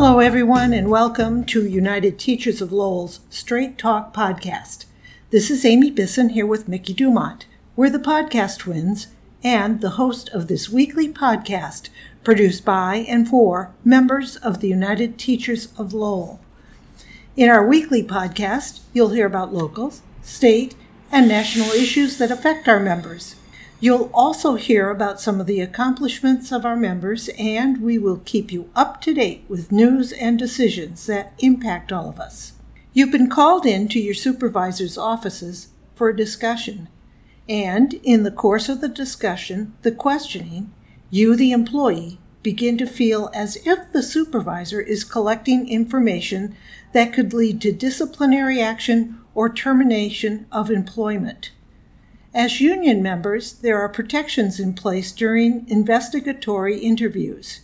Hello, everyone, and welcome to United Teachers of Lowell's Straight Talk podcast. This is Amy Bisson here with Mickey Dumont. We're the podcast twins and the host of this weekly podcast produced by and for members of the United Teachers of Lowell. In our weekly podcast, you'll hear about local, state, and national issues that affect our members. You'll also hear about some of the accomplishments of our members, and we will keep you up to date with news and decisions that impact all of us. You've been called in to your supervisor's offices for a discussion, and in the course of the discussion, the questioning, you, the employee, begin to feel as if the supervisor is collecting information that could lead to disciplinary action or termination of employment. As union members, there are protections in place during investigatory interviews.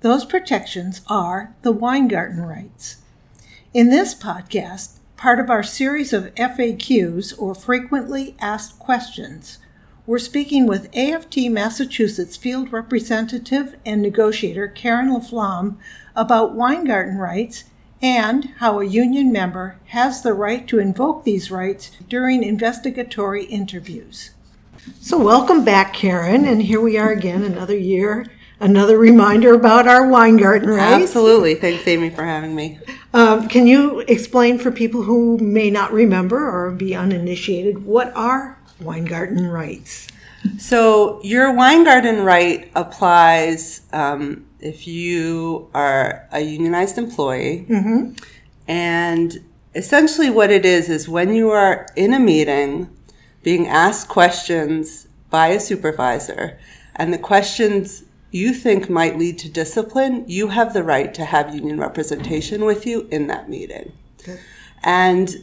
Those protections are the Weingarten rights. In this podcast, part of our series of FAQs or frequently asked questions, we're speaking with AFT Massachusetts field representative and negotiator Karen LaFlamme about Weingarten rights and how a union member has the right to invoke these rights during investigatory interviews. So, welcome back, Karen, and here we are again, another year, another reminder about our Weingarten rights. Absolutely. Thanks, Amy, for having me. Um, can you explain for people who may not remember or be uninitiated what are Weingarten rights? So, your Weingarten right applies um, if you are a unionized employee. Mm-hmm. And essentially, what it is is when you are in a meeting being asked questions by a supervisor, and the questions you think might lead to discipline, you have the right to have union representation with you in that meeting. Okay. And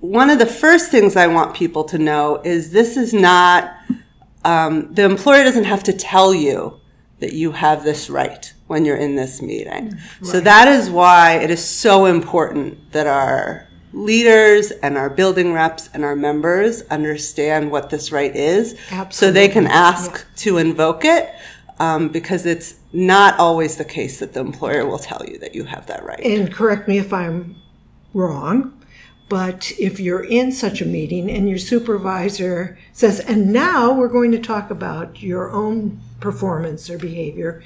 one of the first things I want people to know is this is not, um, the employer doesn't have to tell you that you have this right when you're in this meeting. So that is why it is so important that our leaders and our building reps and our members understand what this right is so they can ask to invoke it um, because it's not always the case that the employer will tell you that you have that right. And correct me if I'm wrong, but if you're in such a meeting and your supervisor says, and now we're going to talk about your own performance or behavior,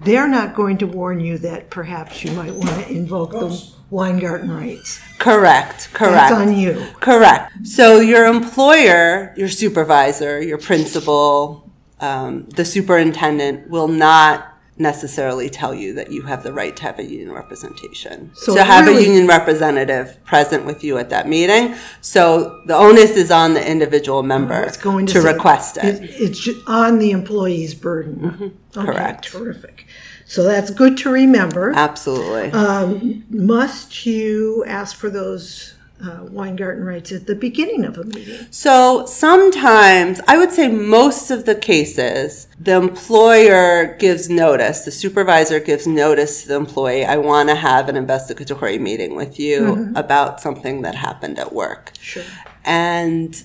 they're not going to warn you that perhaps you might want to invoke the Weingarten rights. Correct, correct. That's on you. Correct. So your employer, your supervisor, your principal, um, the superintendent will not necessarily tell you that you have the right to have a union representation. So to have really- a union representative present with you at that meeting. So the onus is on the individual member to, to request it. It's on the employee's burden. Okay, Mm-hmm. Correct. Terrific. So that's good to remember. Absolutely. Um, must you ask for those uh, Weingarten rights at the beginning of a meeting? So sometimes, I would say most of the cases, the employer gives notice, the supervisor gives notice to the employee, I want to have an investigatory meeting with you about something that happened at work. Sure. And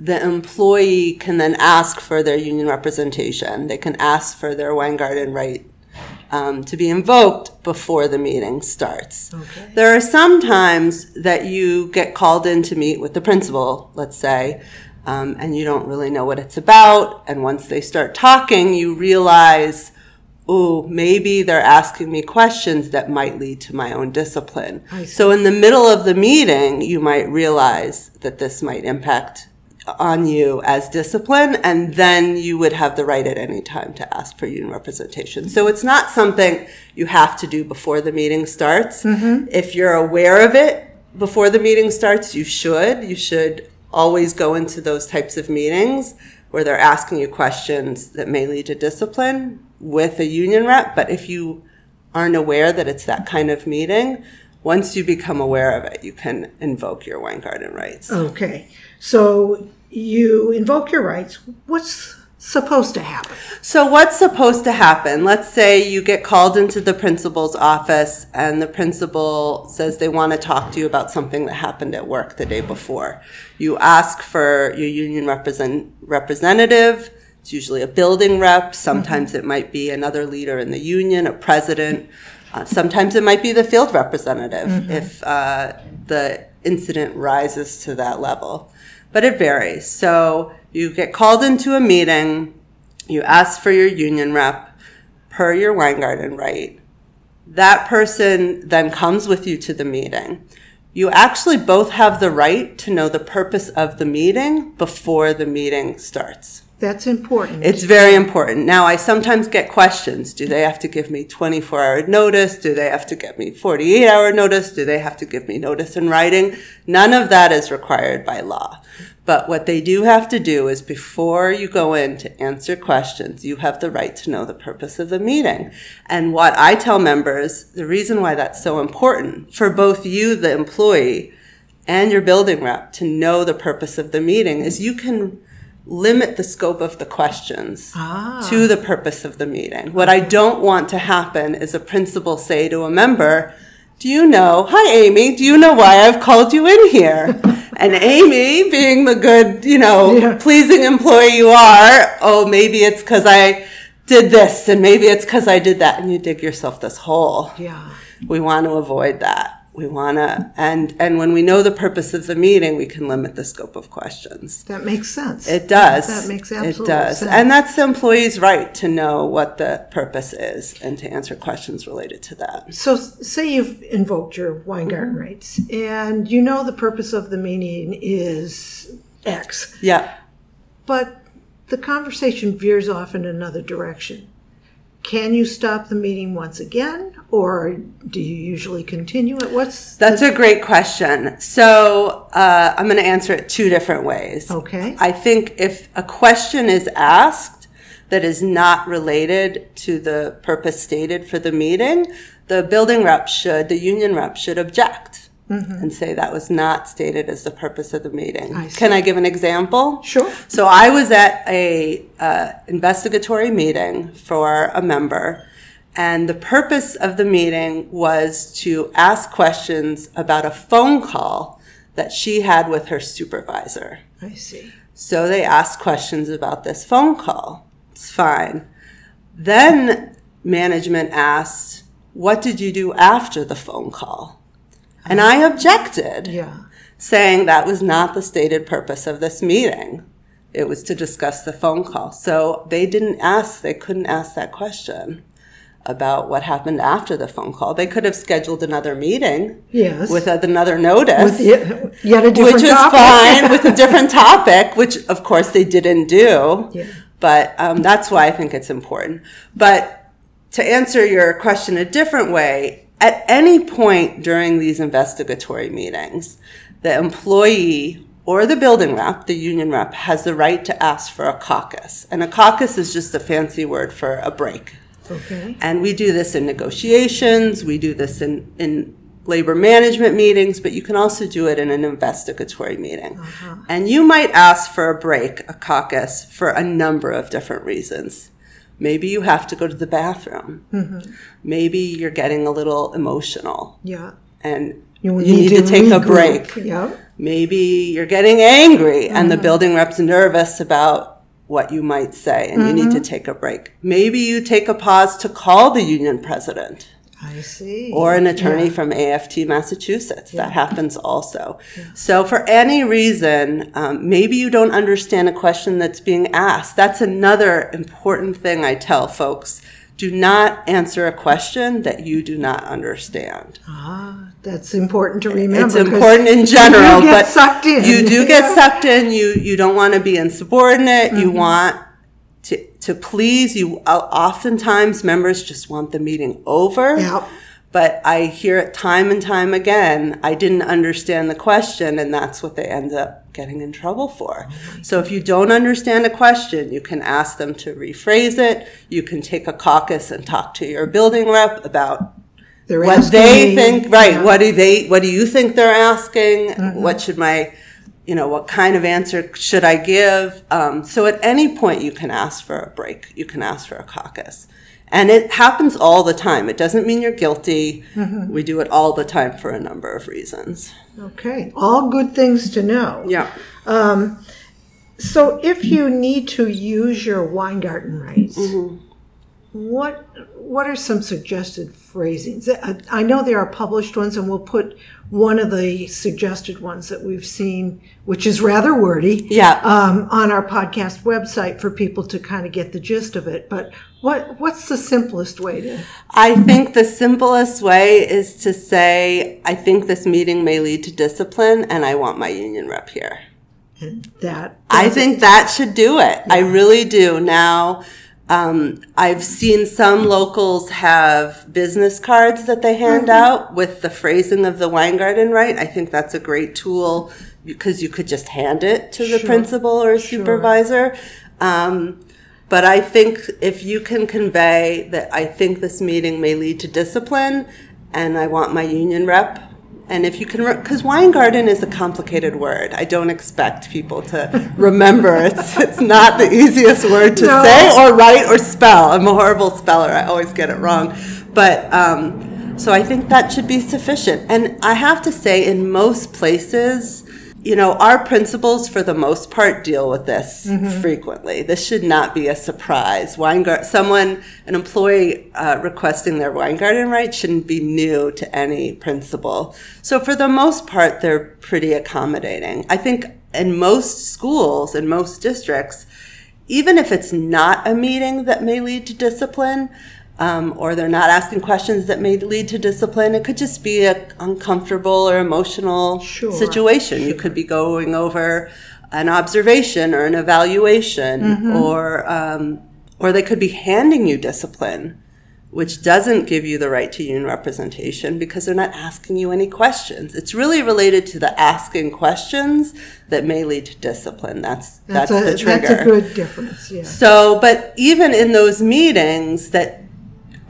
the employee can then ask for their union representation. They can ask for their Weingarten right um, to be invoked before the meeting starts. Okay. There are some times that you get called in to meet with the principal, let's say, um, and you don't really know what it's about. And once they start talking, you realize, oh, maybe they're asking me questions that might lead to my own discipline. So in the middle of the meeting, you might realize that this might impact on you as discipline, and then you would have the right at any time to ask for union representation. So it's not something you have to do before the meeting starts. Mm-hmm. If you're aware of it before the meeting starts, you should. You should always go into those types of meetings where they're asking you questions that may lead to discipline with a union rep. But if you aren't aware that it's that kind of meeting, once you become aware of it, you can invoke your Weingarten rights. Okay. So you invoke your rights. What's supposed to happen? So, what's supposed to happen? Let's say you get called into the principal's office and the principal says they want to talk to you about something that happened at work the day before. You ask for your union represent, representative. It's usually a building rep. Sometimes it might be another leader in the union, a president. Uh, sometimes it might be the field representative if uh, the incident rises to that level, but it varies. So you get called into a meeting, you ask for your union rep per your Weingarten right. That person then comes with you to the meeting. You actually both have the right to know the purpose of the meeting before the meeting starts. That's important. It's very important. Now, I sometimes get questions. Do they have to give me 24 hour notice? Do they have to give me 48 hour notice? Do they have to give me notice in writing? None of that is required by law. But what they do have to do is before you go in to answer questions, you have the right to know the purpose of the meeting. And what I tell members, the reason why that's so important for both you, the employee, and your building rep to know the purpose of the meeting is you can limit the scope of the questions Ah. to the purpose of the meeting. What I don't want to happen is a principal say to a member, do you know, hi Amy, do you know why I've called you in here? and Amy, being the good, you know, Yeah. pleasing employee you are, oh, maybe it's because I did this and maybe it's because I did that and you dig yourself this hole. yeah. We want to avoid that. We want to, and, and when we know the purpose of the meeting, we can limit the scope of questions. That makes sense. It does. That makes It does. sense. And that's the employee's right to know what the purpose is and to answer questions related to that. So, say you've invoked your Weingarten mm-hmm. rights, and you know the purpose of the meeting is X, Yeah. but the conversation veers off in another direction. Can you stop the meeting once again, or do you usually continue it? What's That's a great question. So uh, I'm going to answer it two different ways. Okay. I think if a question is asked that is not related to the purpose stated for the meeting, the building rep should, the union rep should object and say that was not stated as the purpose of the meeting. Mm-hmm. I. Can I give an example? Sure. So I was at a uh, investigatory meeting for a member, and the purpose of the meeting was to ask questions about a phone call that she had with her supervisor. I see. So they asked questions about this phone call. It's fine. Then management asked, What did you do after the phone call? And I objected Yeah. saying that was not the stated purpose of this meeting. It was to discuss the phone call. So they didn't ask, they couldn't ask that question about what happened after the phone call. They could have scheduled another meeting Yes. with another notice, With yet, yet a different which is topic. fine with a different topic, which of course they didn't do. Yeah. But um, that's why I think it's important. But to answer your question a different way, at any point during these investigatory meetings, the employee or the building rep, the union rep, has the right to ask for a caucus. And a caucus is just a fancy word for a break. Okay. And we do this in negotiations, we do this in, in labor management meetings, but you can also do it in an investigatory meeting. Uh-huh. And you might ask for a break, a caucus, for a number of different reasons. Maybe you have to go to the bathroom. Mm-hmm. Maybe you're getting a little emotional Yeah. and You, you need to take a break. Yeah. Maybe you're getting angry and the mm-hmm. building rep's nervous about what you might say and you need to take a break. Maybe you take a pause to call the union president I see. or an attorney from AFT Massachusetts. That happens also. So, for any reason, um, maybe you don't understand a question that's being asked. That's another important thing I tell folks. Do not answer a question that you do not understand. ah, that's important to remember. It's important in general, you get but sucked in. you do get sucked in. You you don't want to be insubordinate. You Mm-hmm. want to to please. You oftentimes members just want the meeting over. Yeah. But I hear it time and time again. I didn't understand the question, and that's what they end up getting in trouble for. So if you don't understand a question, you can ask them to rephrase it. You can take a caucus and talk to your building rep about They're what they me- think right yeah. what do they what do you think they're asking what should my you know what kind of answer should i give um, so at any point you can ask for a break you can ask for a caucus and it happens all the time it doesn't mean you're guilty we do it all the time for a number of reasons Okay. All good things to know. yeah So if you need to use your Weingarten rights, Mm-hmm. What what are some suggested phrasings? I, I know there are published ones, and we'll put one of the suggested ones that we've seen, which is rather wordy, Yeah. um, on our podcast website for people to kind of get the gist of it. But what what's the simplest way to? I think the simplest way is to say, I think this meeting may lead to discipline and I want my union rep here. And that I think that should do it. I really do. Now, um, I've seen some locals have business cards that they hand out with the phrasing of the Weingarten right. I think that's a great tool because you could just hand it to the Sure. principal or supervisor. Um, but I think if you can convey that I think this meeting may lead to discipline and I want my union rep. And if you can, because Weingarten is a complicated word. I don't expect people to remember. It's, it's not the easiest word to No. say or write or spell. I'm a horrible speller. I always get it wrong. But, um, so I think that should be sufficient. And I have to say, in most places, you know, our principals, for the most part, deal with this frequently. This should not be a surprise. Weingart, someone, an employee uh, requesting their Weingarten right shouldn't be new to any principal. So for the most part, they're pretty accommodating. I think in most schools, in most districts, even if it's not a meeting that may lead to discipline, um, or they're not asking questions that may lead to discipline, it could just be an uncomfortable or emotional Sure, situation. You could be going over an observation or an evaluation, Mm-hmm. or um, or they could be handing you discipline, which doesn't give you the right to union representation because they're not asking you any questions. It's really related to the asking questions that may lead to discipline. That's that's, a, the trigger. That's a good difference. Yeah. So, but even in those meetings that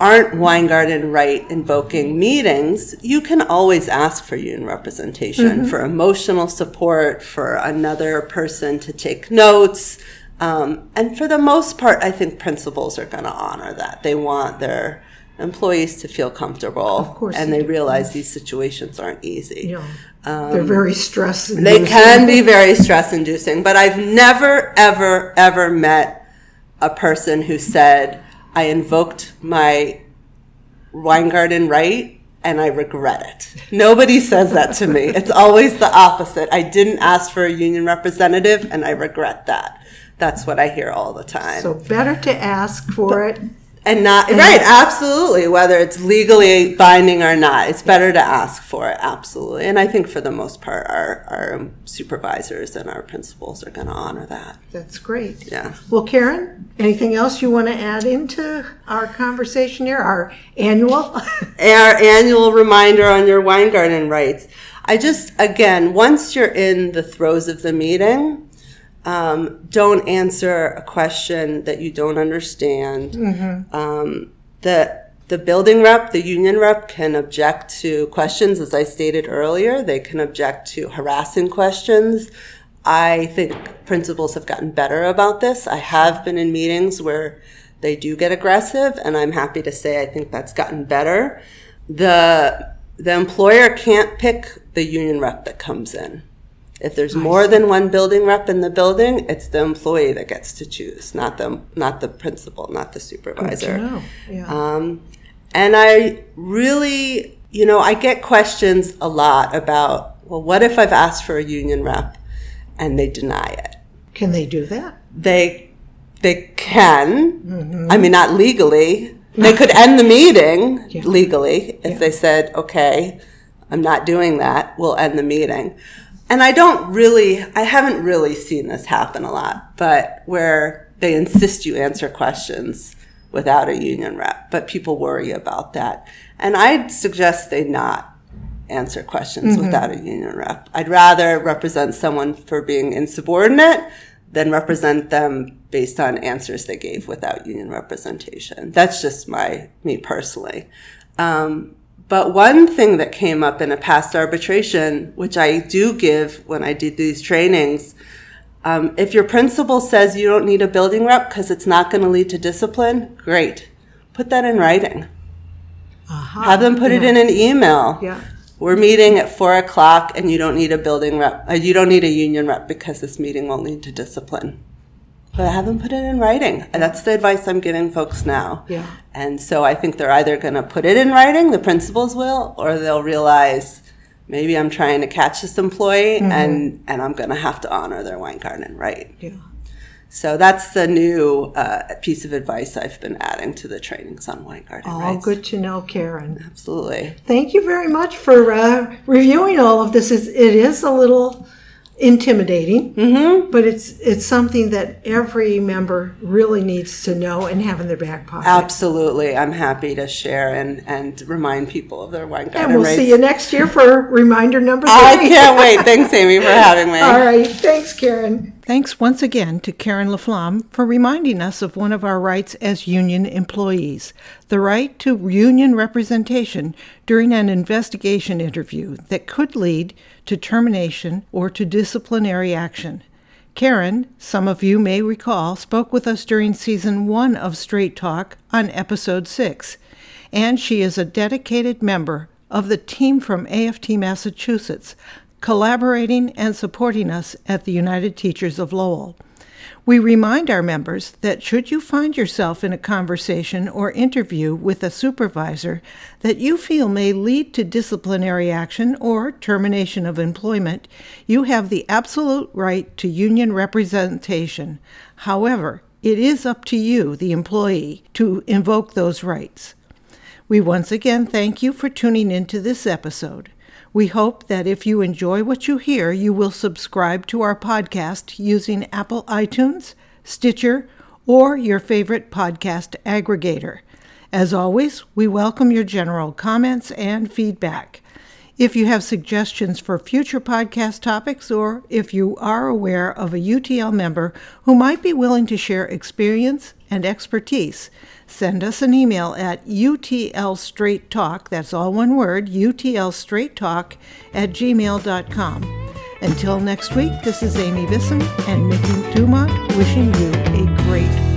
aren't Weingarten right invoking meetings, you can always ask for union representation, for emotional support, for another person to take notes. Um, and for the most part, I think principals are going to honor that. They want their employees to feel comfortable. Of course And they realize these situations aren't easy. You know, they're very stressed. Um, They can be very stress inducing, but I've never, ever, ever met a person who said, I invoked my Weingarten right and I regret it. Nobody says that to me. It's always the opposite. I didn't ask for a union representative and I regret that. That's what I hear all the time. So better to ask for it. And not right, absolutely. Whether it's legally binding or not, it's better to ask for it. Absolutely, and I think for the most part, our our supervisors and our principals are going to honor that. That's great. Yeah. Well, Karen, anything else you want to add into our conversation here, our annual? Our annual reminder on your Weingarten rights. I just again, once you're in the throes of the meeting, um, don't answer a question that you don't understand. Um, the the building rep, the union rep, can object to questions, as I stated earlier. They can object to harassing questions. I think principals have gotten better about this. I have been in meetings where they do get aggressive, and I'm happy to say I think that's gotten better. The the employer can't pick the union rep that comes in. If there's more than one building rep in the building, it's the employee that gets to choose, not the not the principal, not the supervisor. Yeah. Um, and I really, you know, I get questions a lot about, well, what if I've asked for a union rep and they deny it? Can they do that? They they can. I mean, not legally. They could end the meeting Yeah. legally if Yeah. they said, "Okay, I'm not doing that. We'll end the meeting." And I don't really, I haven't really seen this happen a lot, but where they insist you answer questions without a union rep, but people worry about that. And I'd suggest they not answer questions without a union rep. I'd rather represent someone for being insubordinate than represent them based on answers they gave without union representation. That's just my me personally. Um, but one thing that came up in a past arbitration, which I do give when I did these trainings, um, if your principal says you don't need a building rep because it's not going to lead to discipline, great. Put that in writing. Aha. Have them put it in an email. Yeah. We're meeting at four o'clock and you don't need a building rep, uh, you don't need a union rep because this meeting won't lead to discipline. But I have them put it in writing. And that's the advice I'm giving folks now. Yeah. And so I think they're either going to put it in writing, the principals will, or they'll realize maybe I'm trying to catch this employee and, and I'm going to have to honor their Weingarten, right? Yeah. So that's the new uh, piece of advice I've been adding to the trainings on Weingarten All rights. good to know, Karen. Absolutely. Thank you very much for uh, reviewing all of this. It's, it is a little intimidating, Mm-hmm. but it's it's something that every member really needs to know and have in their back pocket. Absolutely. I'm happy to share and, and remind people of their Weingarten and we'll see you next year for reminder number three. I can't wait. Thanks, Amy, for having me. All right. Thanks, Karen. Thanks once again to Karen Laflamme for reminding us of one of our rights as union employees the right to union representation during an investigation interview that could lead to termination or to disciplinary action. Karen, some of you may recall, spoke with us during season one of Straight Talk on episode six, and she is a dedicated member of the team from AFT Massachusetts, collaborating and supporting us at the United Teachers of Lowell. We remind our members that should you find yourself in a conversation or interview with a supervisor that you feel may lead to disciplinary action or termination of employment, you have the absolute right to union representation. However, it is up to you, the employee, to invoke those rights. We once again thank you for tuning into this episode. We hope that if you enjoy what you hear, you will subscribe to our podcast using Apple iTunes, Stitcher, or your favorite podcast aggregator. As always, we welcome your general comments and feedback. If you have suggestions for future podcast topics, or if you are aware of a UTL member who might be willing to share experience and expertise, send us an email at utlstraighttalk, that's all one word, utlstraighttalk at gmail.com. Until next week, this is Amy Bisson and Mickey Dumont wishing you a great.